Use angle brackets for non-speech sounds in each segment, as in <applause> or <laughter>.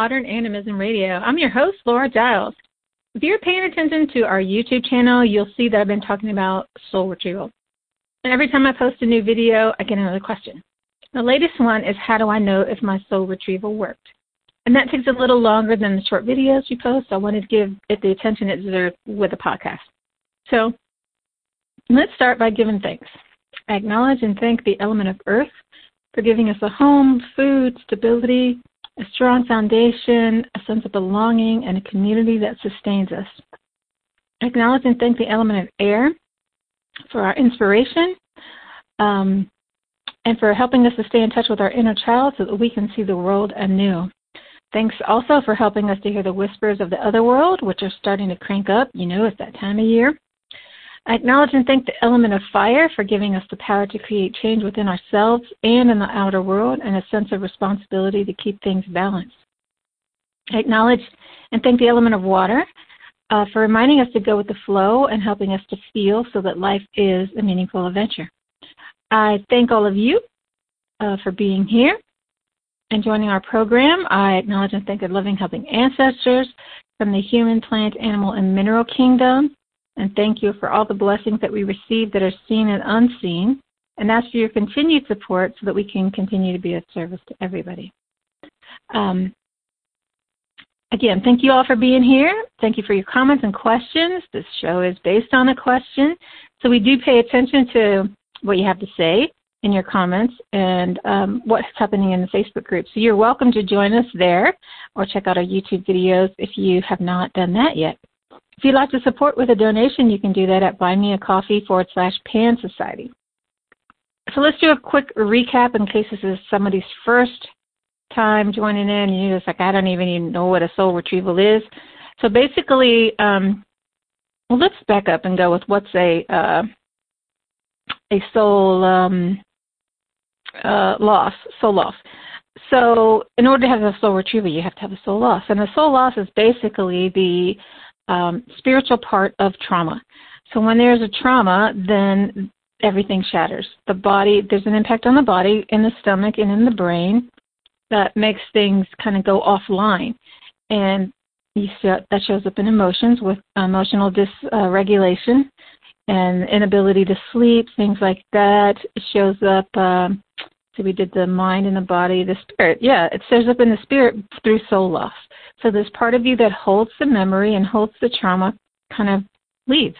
Modern Animism Radio. I'm your host, Laura Giles. If you're paying attention to our YouTube channel, you'll see that I've been talking about soul retrieval. And every time I post a new video, I get another question. The latest one is how do I know if my soul retrieval worked? And that takes a little longer than the short videos you post. So I wanted to give it the attention it deserves with a podcast. So let's start by giving thanks. I acknowledge and thank the element of earth for giving us a home, food, stability, a strong foundation, a sense of belonging, and a community that sustains us. Acknowledge and thank the element of air for our inspiration um, and for helping us to stay in touch with our inner child so that we can see the world anew. Thanks also for helping us to hear the whispers of the other world, which are starting to crank up. You know, it's that time of year. I acknowledge and thank the element of fire for giving us the power to create change within ourselves and in the outer world and a sense of responsibility to keep things balanced. I acknowledge and thank the element of water uh, for reminding us to go with the flow and helping us to feel so that life is a meaningful adventure. I thank all of you uh, for being here and joining our program. I acknowledge and thank the loving, helping ancestors from the human, plant, animal, and mineral kingdom and thank you for all the blessings that we receive that are seen and unseen, and ask for your continued support so that we can continue to be of service to everybody. Um, again, thank you all for being here. Thank you for your comments and questions. This show is based on a question, so we do pay attention to what you have to say in your comments and um, what's happening in the Facebook group. So you're welcome to join us there or check out our YouTube videos if you have not done that yet. If you'd like to support with a donation, you can do that at buymeacoffee forward slash pan society. So let's do a quick recap in case this is somebody's first time joining in. and You're just like, I don't even, know what a soul retrieval is. So basically, um, well, let's back up and go with what's a uh, a soul um, uh, loss, soul loss. So, in order to have a soul retrieval, you have to have a soul loss, and a soul loss is basically the um, spiritual part of trauma. So when there's a trauma, then everything shatters. The body, there's an impact on the body, in the stomach, and in the brain that makes things kind of go offline. And you see that shows up in emotions with emotional dysregulation and inability to sleep, things like that. It shows up. Um, so we did the mind and the body, the spirit. Yeah, it shows up in the spirit through soul loss. So this part of you that holds the memory and holds the trauma kind of leaves.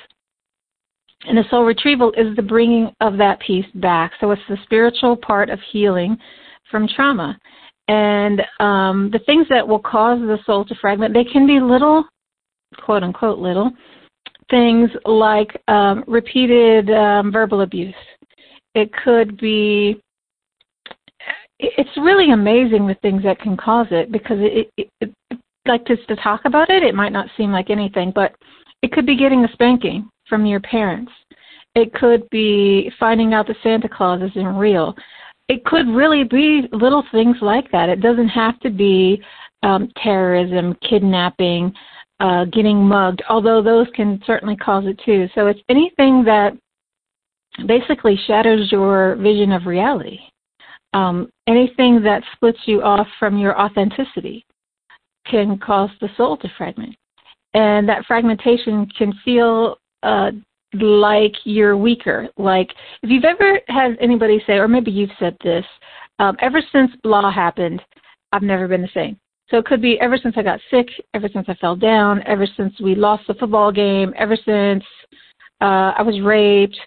And the soul retrieval is the bringing of that piece back. So it's the spiritual part of healing from trauma. And um, the things that will cause the soul to fragment, they can be little, quote unquote, little things like um, repeated um, verbal abuse. It could be it's really amazing the things that can cause it because it, it, it like just to talk about it, it might not seem like anything, but it could be getting a spanking from your parents. It could be finding out that Santa Claus isn't real. It could really be little things like that. It doesn't have to be um, terrorism, kidnapping, uh, getting mugged, although those can certainly cause it too. So it's anything that basically shatters your vision of reality. Um, anything that splits you off from your authenticity can cause the soul to fragment. And that fragmentation can feel uh, like you're weaker. Like if you've ever had anybody say, or maybe you've said this, um, ever since blah happened, I've never been the same. So it could be ever since I got sick, ever since I fell down, ever since we lost the football game, ever since uh, I was raped,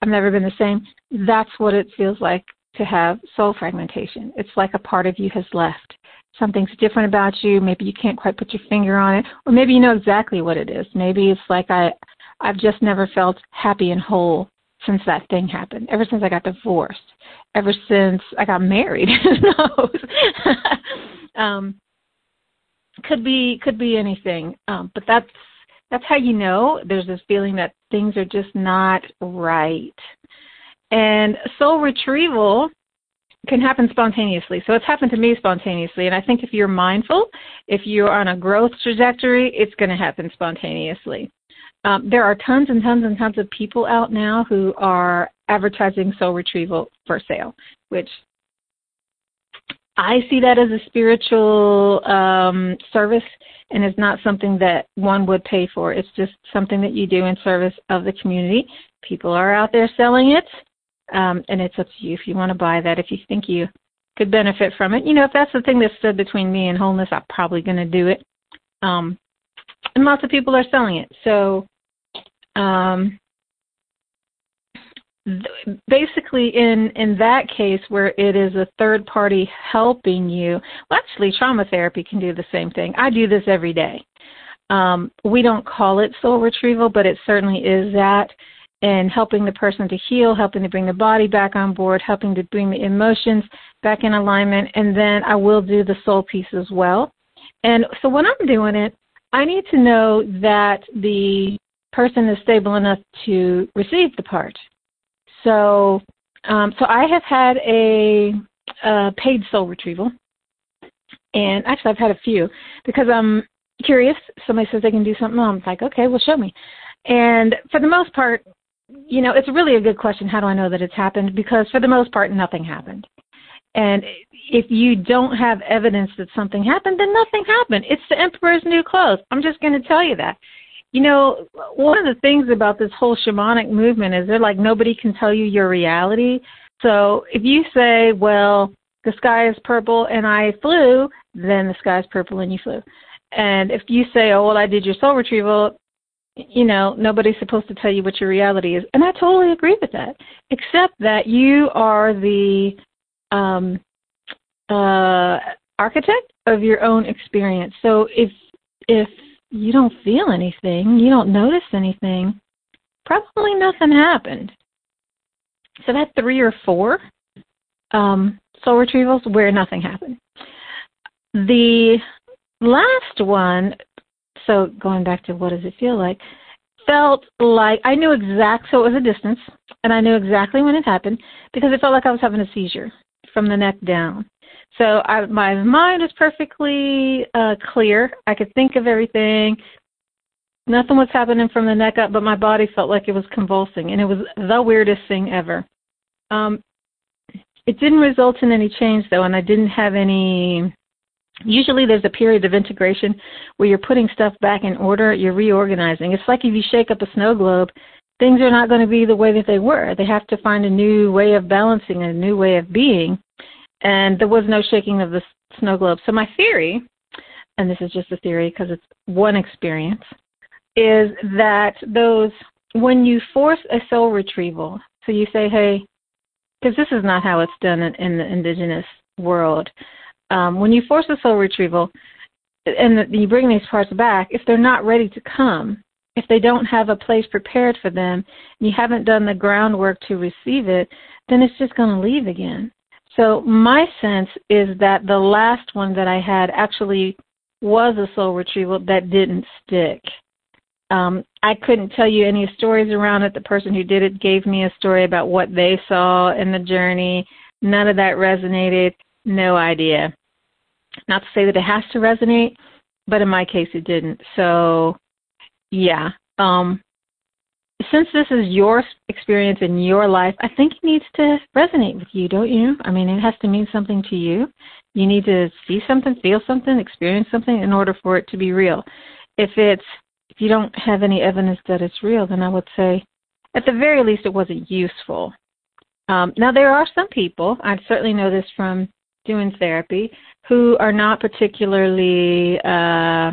I've never been the same. That's what it feels like to have soul fragmentation. It's like a part of you has left. Something's different about you. Maybe you can't quite put your finger on it. Or maybe you know exactly what it is. Maybe it's like i i've just never felt happy and whole since that thing happened. Ever since i got divorced. Ever since i got married. <laughs> Who knows? <laughs> Um could be could be anything. Um but that's that's how you know there's this feeling that things are just not right and soul retrieval can happen spontaneously. So it's happened to me spontaneously. And I think if you're mindful, if you're on a growth trajectory, it's going to happen spontaneously. Um, there are tons and tons and tons of people out now who are advertising soul retrieval for sale, which I see that as a spiritual um, service and it's not something that one would pay for. It's just something that you do in service of the community. People are out there selling it, um, and it's up to you if you want to buy that, if you think you could benefit from it. You know, if that's the thing that stood between me and wholeness, I'm probably going to do it. Um, and lots of people are selling it. So um, basically in in that case where it is a third party helping you well actually trauma therapy can do the same thing i do this every day um, we don't call it soul retrieval but it certainly is that and helping the person to heal helping to bring the body back on board helping to bring the emotions back in alignment and then i will do the soul piece as well and so when i'm doing it i need to know that the person is stable enough to receive the part so, um, so I have had a, a paid soul retrieval, and actually I've had a few because I'm curious. Somebody says they can do something, I'm like, okay, well, show me. And for the most part, you know, it's really a good question. How do I know that it's happened? Because for the most part, nothing happened. And if you don't have evidence that something happened, then nothing happened. It's the emperor's new clothes. I'm just going to tell you that. You know, one of the things about this whole shamanic movement is they're like nobody can tell you your reality. So if you say, well, the sky is purple and I flew, then the sky is purple and you flew. And if you say, oh, well, I did your soul retrieval, you know, nobody's supposed to tell you what your reality is. And I totally agree with that, except that you are the um, uh, architect of your own experience. So if if you don't feel anything, you don't notice anything, probably nothing happened. So that three or four um, soul retrievals where nothing happened. The last one, so going back to what does it feel like, felt like I knew exact, so it was a distance, and I knew exactly when it happened because it felt like I was having a seizure from the neck down. So I, my mind was perfectly uh, clear. I could think of everything. Nothing was happening from the neck up, but my body felt like it was convulsing, and it was the weirdest thing ever. Um, it didn't result in any change, though, and I didn't have any. Usually, there's a period of integration where you're putting stuff back in order, you're reorganizing. It's like if you shake up a snow globe, things are not going to be the way that they were. They have to find a new way of balancing, a new way of being and there was no shaking of the snow globe. So my theory, and this is just a theory because it's one experience, is that those when you force a soul retrieval, so you say, hey, because this is not how it's done in, in the indigenous world. Um, when you force a soul retrieval and you bring these parts back, if they're not ready to come, if they don't have a place prepared for them, and you haven't done the groundwork to receive it, then it's just going to leave again. So my sense is that the last one that I had actually was a soul retrieval that didn't stick. Um, I couldn't tell you any stories around it. The person who did it gave me a story about what they saw in the journey. None of that resonated. No idea. Not to say that it has to resonate, but in my case it didn't. So, yeah. Um, since this is your experience in your life, I think it needs to resonate with you, don't you? I mean, it has to mean something to you. You need to see something, feel something, experience something in order for it to be real. If it's if you don't have any evidence that it's real, then I would say, at the very least, it wasn't useful. Um, now, there are some people, I certainly know this from doing therapy, who are not particularly uh,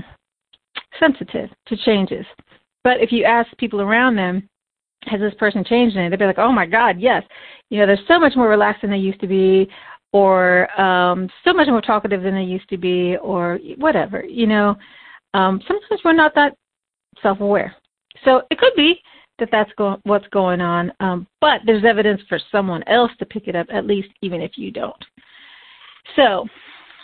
sensitive to changes. But if you ask people around them, has this person changed anything? They'd be like, oh my God, yes. You know, they're so much more relaxed than they used to be, or um, so much more talkative than they used to be, or whatever. You know, um, sometimes we're not that self-aware. So it could be that that's go- what's going on, um, but there's evidence for someone else to pick it up, at least even if you don't. So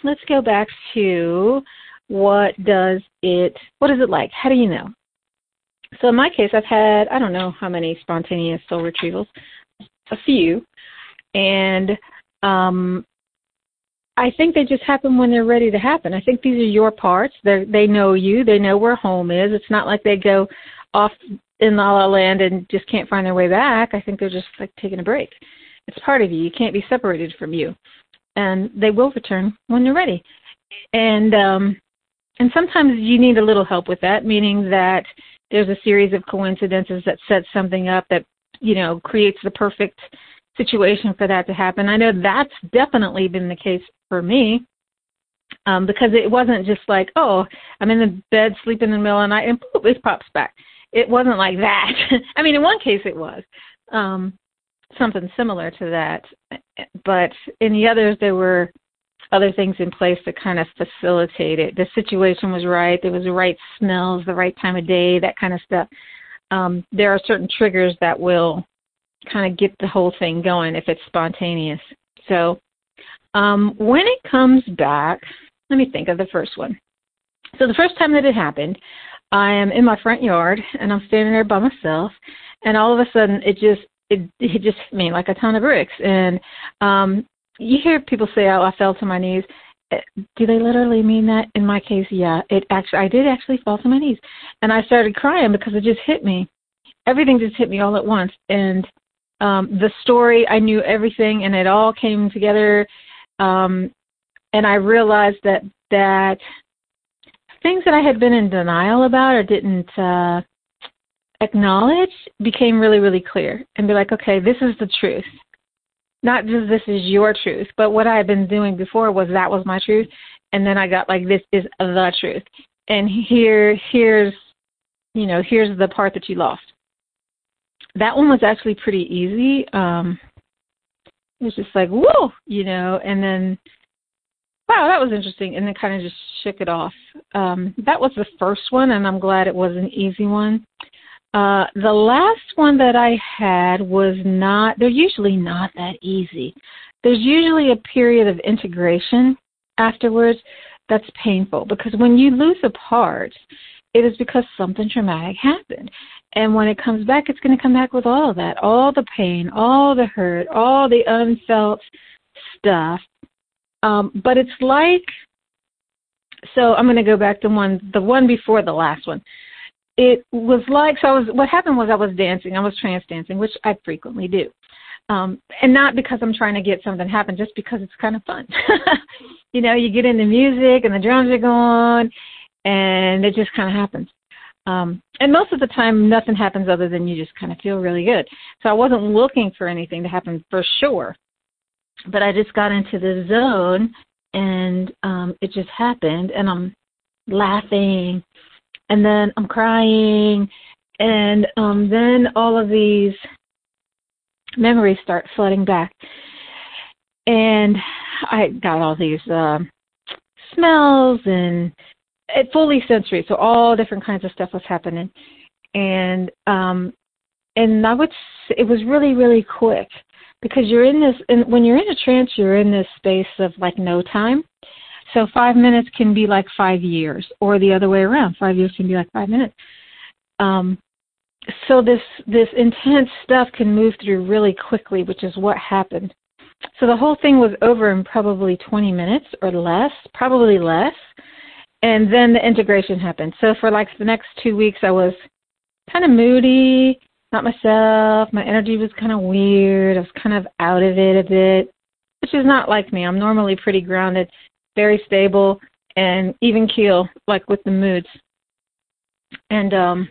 let's go back to what does it, what is it like? How do you know? So in my case, I've had I don't know how many spontaneous soul retrievals, a few, and um, I think they just happen when they're ready to happen. I think these are your parts. They they know you. They know where home is. It's not like they go off in La La Land and just can't find their way back. I think they're just like taking a break. It's part of you. You can't be separated from you. And they will return when you're ready. And um, and sometimes you need a little help with that, meaning that there's a series of coincidences that sets something up that you know creates the perfect situation for that to happen. I know that's definitely been the case for me um, because it wasn't just like, oh, I'm in the bed sleeping in the middle of the night and poof, it pops back. It wasn't like that. <laughs> I mean, in one case it was um, something similar to that, but in the others there were other things in place to kind of facilitate it. The situation was right. There was the right smells, the right time of day, that kind of stuff. Um, there are certain triggers that will kind of get the whole thing going if it's spontaneous. So um, when it comes back, let me think of the first one. So the first time that it happened, I am in my front yard and I'm standing there by myself, and all of a sudden it just it it just hit me like a ton of bricks. And um, you hear people say, "Oh, I fell to my knees." Uh, do they literally mean that? In my case, yeah. It actually, I did actually fall to my knees, and I started crying because it just hit me. Everything just hit me all at once, and um, the story, I knew everything, and it all came together. Um, and I realized that that things that I had been in denial about or didn't uh, acknowledge became really, really clear, and be like, okay, this is the truth. Not just this is your truth, but what I had been doing before was that was my truth, and then I got like this is the truth, and here, here's, you know, here's the part that you lost that one was actually pretty easy. Um, it was just like, whoa, you know, and then, wow, that was interesting, and then kind of just shook it off. Um, that was the first one, and I'm glad it was an easy one. Uh, the last one that I had was not, they're usually not that easy. There's usually a period of integration afterwards that's painful because when you lose a part, it is because something traumatic happened. And when it comes back, it's going to come back with all of that, all the pain, all the hurt, all the unfelt stuff. Um, but it's like, so I'm going to go back to one, the one before the last one. It was like, so I was, what happened was I was dancing, I was trance dancing, which I frequently do. Um, and not because I'm trying to get something to happen, just because it's kind of fun. <laughs> you know, you get into music and the drums are going, and it just kind of happens. Um, and most of the time, nothing happens other than you just kind of feel really good. So I wasn't looking for anything to happen for sure, but I just got into the zone, and um, it just happened, and I'm laughing, and then I'm crying, and um, then all of these memories start flooding back, and I got all these uh, smells and it fully sensory, so all different kinds of stuff was happening, and um, and I would it was really really quick because you're in this and when you're in a trance you're in this space of like no time. So five minutes can be like five years, or the other way around. Five years can be like five minutes. Um, so this this intense stuff can move through really quickly, which is what happened. So the whole thing was over in probably 20 minutes or less, probably less and then the integration happened. So for like the next two weeks, I was kind of moody, not myself. My energy was kind of weird. I was kind of out of it a bit, which is not like me. I'm normally pretty grounded, very stable, and even keel, like with the moods. And um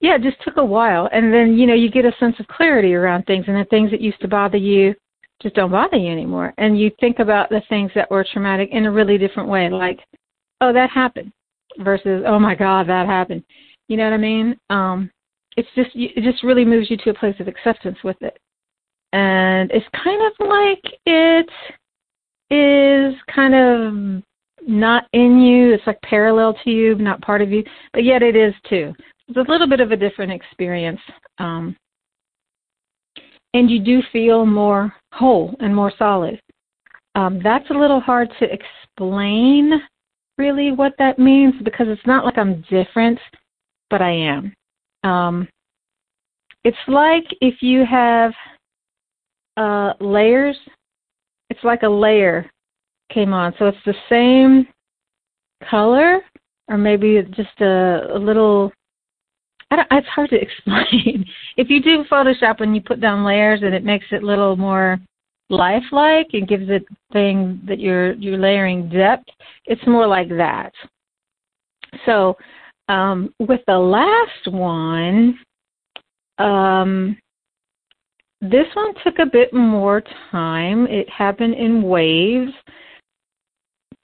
yeah, it just took a while. And then, you know, you get a sense of clarity around things and the things that used to bother you just don't bother you anymore. And you think about the things that were traumatic in a really different way, like oh, that happened versus, oh my God, that happened. You know what I mean? Um, it's just, it just really moves you to a place of acceptance with it. And it's kind of like it is kind of not in you. It's like parallel to you, not part of you, but yet it is too. It's a little bit of a different experience. Um, and you do feel more whole and more solid. Um, that's a little hard to explain really what that means because it's not like I'm different, but I am. Um, it's like if you have uh, layers, it's like a layer came on. So it's the same color, or maybe just a, a little. I don't, it's hard to <laughs> explain. if you do Photoshop and you put down layers, and it makes it a little more lifelike and gives it thing that you're you're layering depth. It's more like that. So um, with the last one, um, this one took a bit more time. It happened in waves.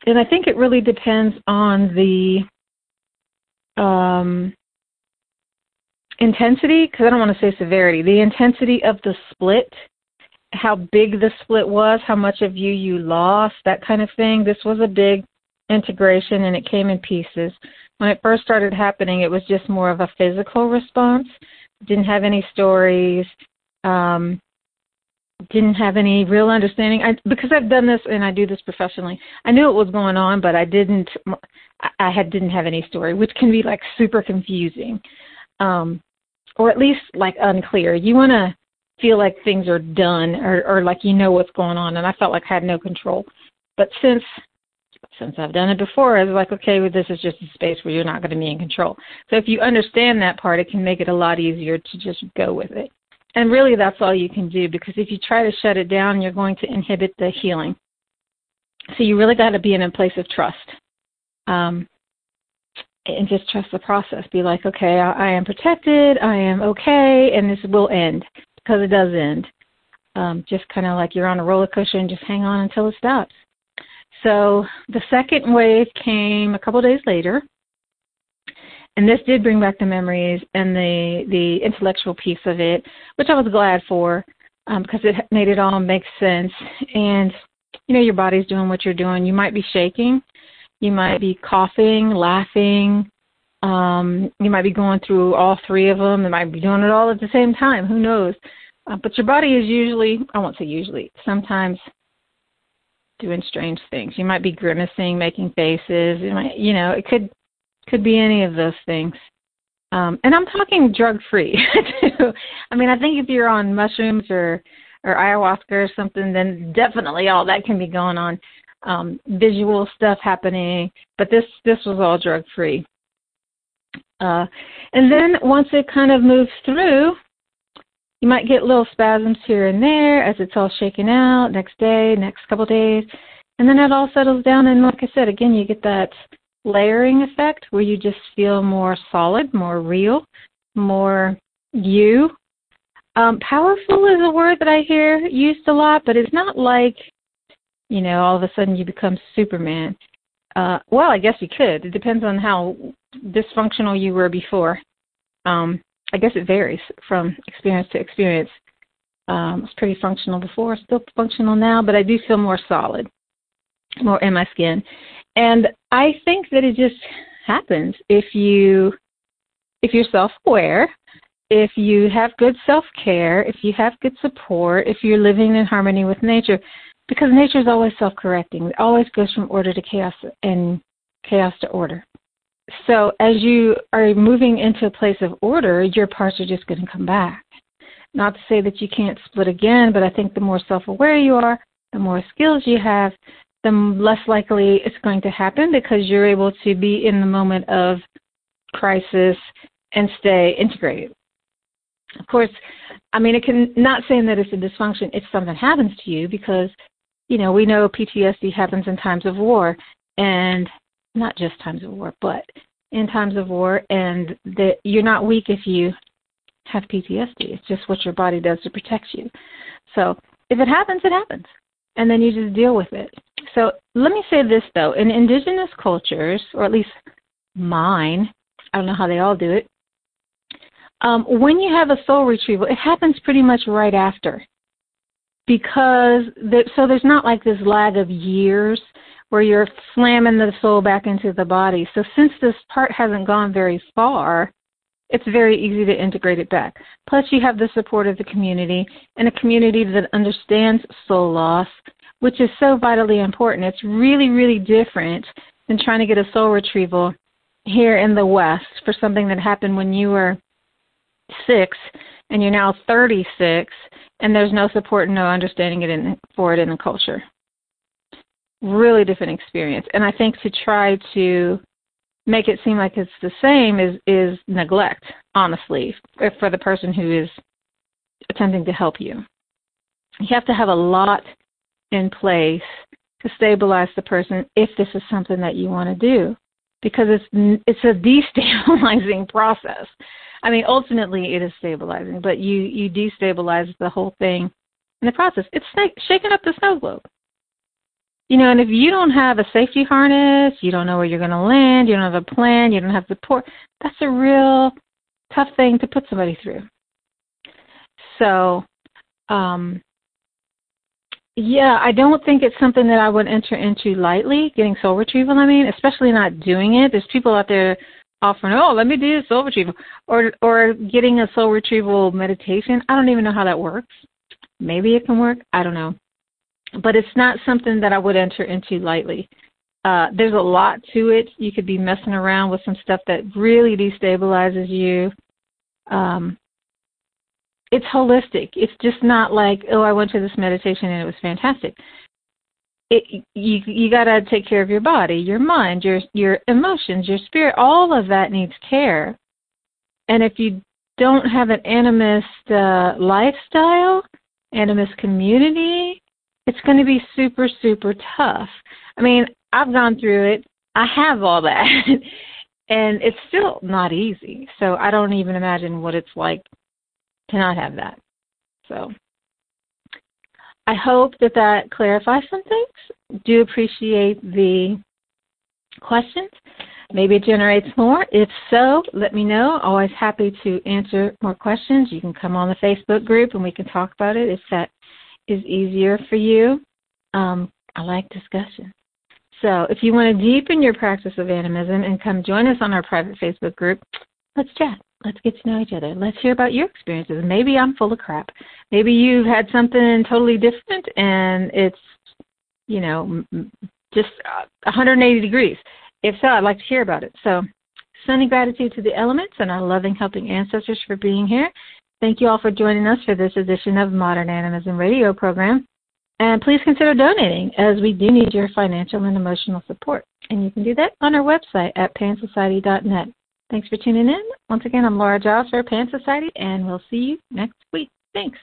And I think it really depends on the um, intensity, because I don't want to say severity, the intensity of the split, how big the split was, how much of you you lost, that kind of thing. This was a big integration and it came in pieces. When it first started happening, it was just more of a physical response. Didn't have any stories. Um, didn't have any real understanding. I, because I've done this and I do this professionally. I knew what was going on, but I didn't. I had didn't have any story, which can be like super confusing, um, or at least like unclear. You want to feel like things are done or, or like you know what's going on, and I felt like I had no control. But since since I've done it before, I was like, okay, well, this is just a space where you're not going to be in control. So if you understand that part, it can make it a lot easier to just go with it. And really, that's all you can do because if you try to shut it down, you're going to inhibit the healing. So you really got to be in a place of trust. Um, and just trust the process. Be like, okay, I, I am protected, I am okay, and this will end because it does end. Um, just kind of like you're on a roller coaster and just hang on until it stops. So the second wave came a couple days later, and this did bring back the memories and the the intellectual piece of it, which I was glad for um, because it made it all make sense. And you know, your body's doing what you're doing. You might be shaking, you might be coughing, laughing. Um, you might be going through all three of them. You might be doing it all at the same time. Who knows? Uh, but your body is usually, I won't say usually, sometimes doing strange things. You might be grimacing, making faces. You might, you know, it could could be any of those things. Um, and I'm talking drug free <laughs> too. I mean, I think if you're on mushrooms or or ayahuasca or something, then definitely all that can be going on. Um, visual stuff happening, but this this was all drug free. Uh, and then once it kind of moves through, you might get little spasms here and there as it's all shaken out. Next day, next couple days, and then it all settles down. And like I said, again, you get that layering effect where you just feel more solid, more real, more you. Um, powerful is a word that I hear used a lot, but it's not like, you know, all of a sudden you become Superman. Uh, well, I guess you could. It depends on how dysfunctional you were before. Um, I guess it varies from experience to experience. Um, I was pretty functional before, still functional now, but I do feel more solid, more in my skin. And I think that it just happens if you if you're self-aware, if you have good self-care, if you have good support, if you're living in harmony with nature, because nature is always self-correcting. It always goes from order to chaos and chaos to order. So as you are moving into a place of order, your parts are just going to come back. Not to say that you can't split again, but I think the more self-aware you are, the more skills you have, the less likely it's going to happen because you're able to be in the moment of crisis and stay integrated. Of course, I mean, it can not saying that it's a dysfunction if something happens to you because, you know, we know PTSD happens in times of war and not just times of war, but in times of war, and that you're not weak if you have PTSD. It's just what your body does to protect you. So if it happens, it happens and then you just deal with it. So let me say this though, in indigenous cultures, or at least mine, I don't know how they all do it. Um, when you have a soul retrieval, it happens pretty much right after, because the, so there's not like this lag of years where you're slamming the soul back into the body. So since this part hasn't gone very far, it's very easy to integrate it back. Plus, you have the support of the community and a community that understands soul loss, which is so vitally important. It's really, really different than trying to get a soul retrieval here in the West for something that happened when you were six and you're now 36 and there's no support and no understanding it in, for it in the culture. Really different experience. And I think to try to make it seem like it's the same is is neglect, honestly, for the person who is attempting to help you. you have to have a lot in place to stabilize the person if this is something that you want to do because it's it's a <laughs> destabilizing process. I mean, ultimately it is stabilizing, but you you destabilize the whole thing in the process. It's like shaking up the snow globe. You know, and if you don't have a safety harness, you don't know where you're going to land, you don't have a plan, you don't have support, that's a real tough thing to put somebody through. So, um, yeah, I don't think it's something that I would enter into lightly, getting soul retrieval, I mean, especially not doing it. There's people out there offering, oh, let me do soul retrieval, or or getting a soul retrieval meditation. I don't even know how that works. Maybe it can work. I don't know, but it's not something that I would enter into lightly. Uh, there's a lot to it. You could be messing around with some stuff that really destabilizes you. Um, it's holistic. It's just not like, oh, I went to this meditation and it was fantastic. It, you you got to take care of your body, your mind, your your emotions, your spirit. All of that needs care. And if you don't have an animist uh, lifestyle, animist community, it's going to be super super tough. I mean, I've gone through it. I have all that. <laughs> and it's still not easy. So I don't even imagine what it's like to not have that. So I hope that that clarifies some things. Do appreciate the questions. Maybe it generates more. If so, let me know. Always happy to answer more questions. You can come on the Facebook group and we can talk about it if that is easier for you. Um, I like discussion. So if you want to deepen your practice of animism and come join us on our private Facebook group, let's chat. Let's get to know each other. Let's hear about your experiences. Maybe I'm full of crap. Maybe you've had something totally different and it's, you know, just 180 degrees. If so, I'd like to hear about it. So, sending gratitude to the elements and our loving, helping ancestors for being here. Thank you all for joining us for this edition of Modern Animism Radio program. And please consider donating as we do need your financial and emotional support. And you can do that on our website at pansociety.net. Thanks for tuning in. Once again, I'm Laura Giles for Pan Society, and we'll see you next week. Thanks.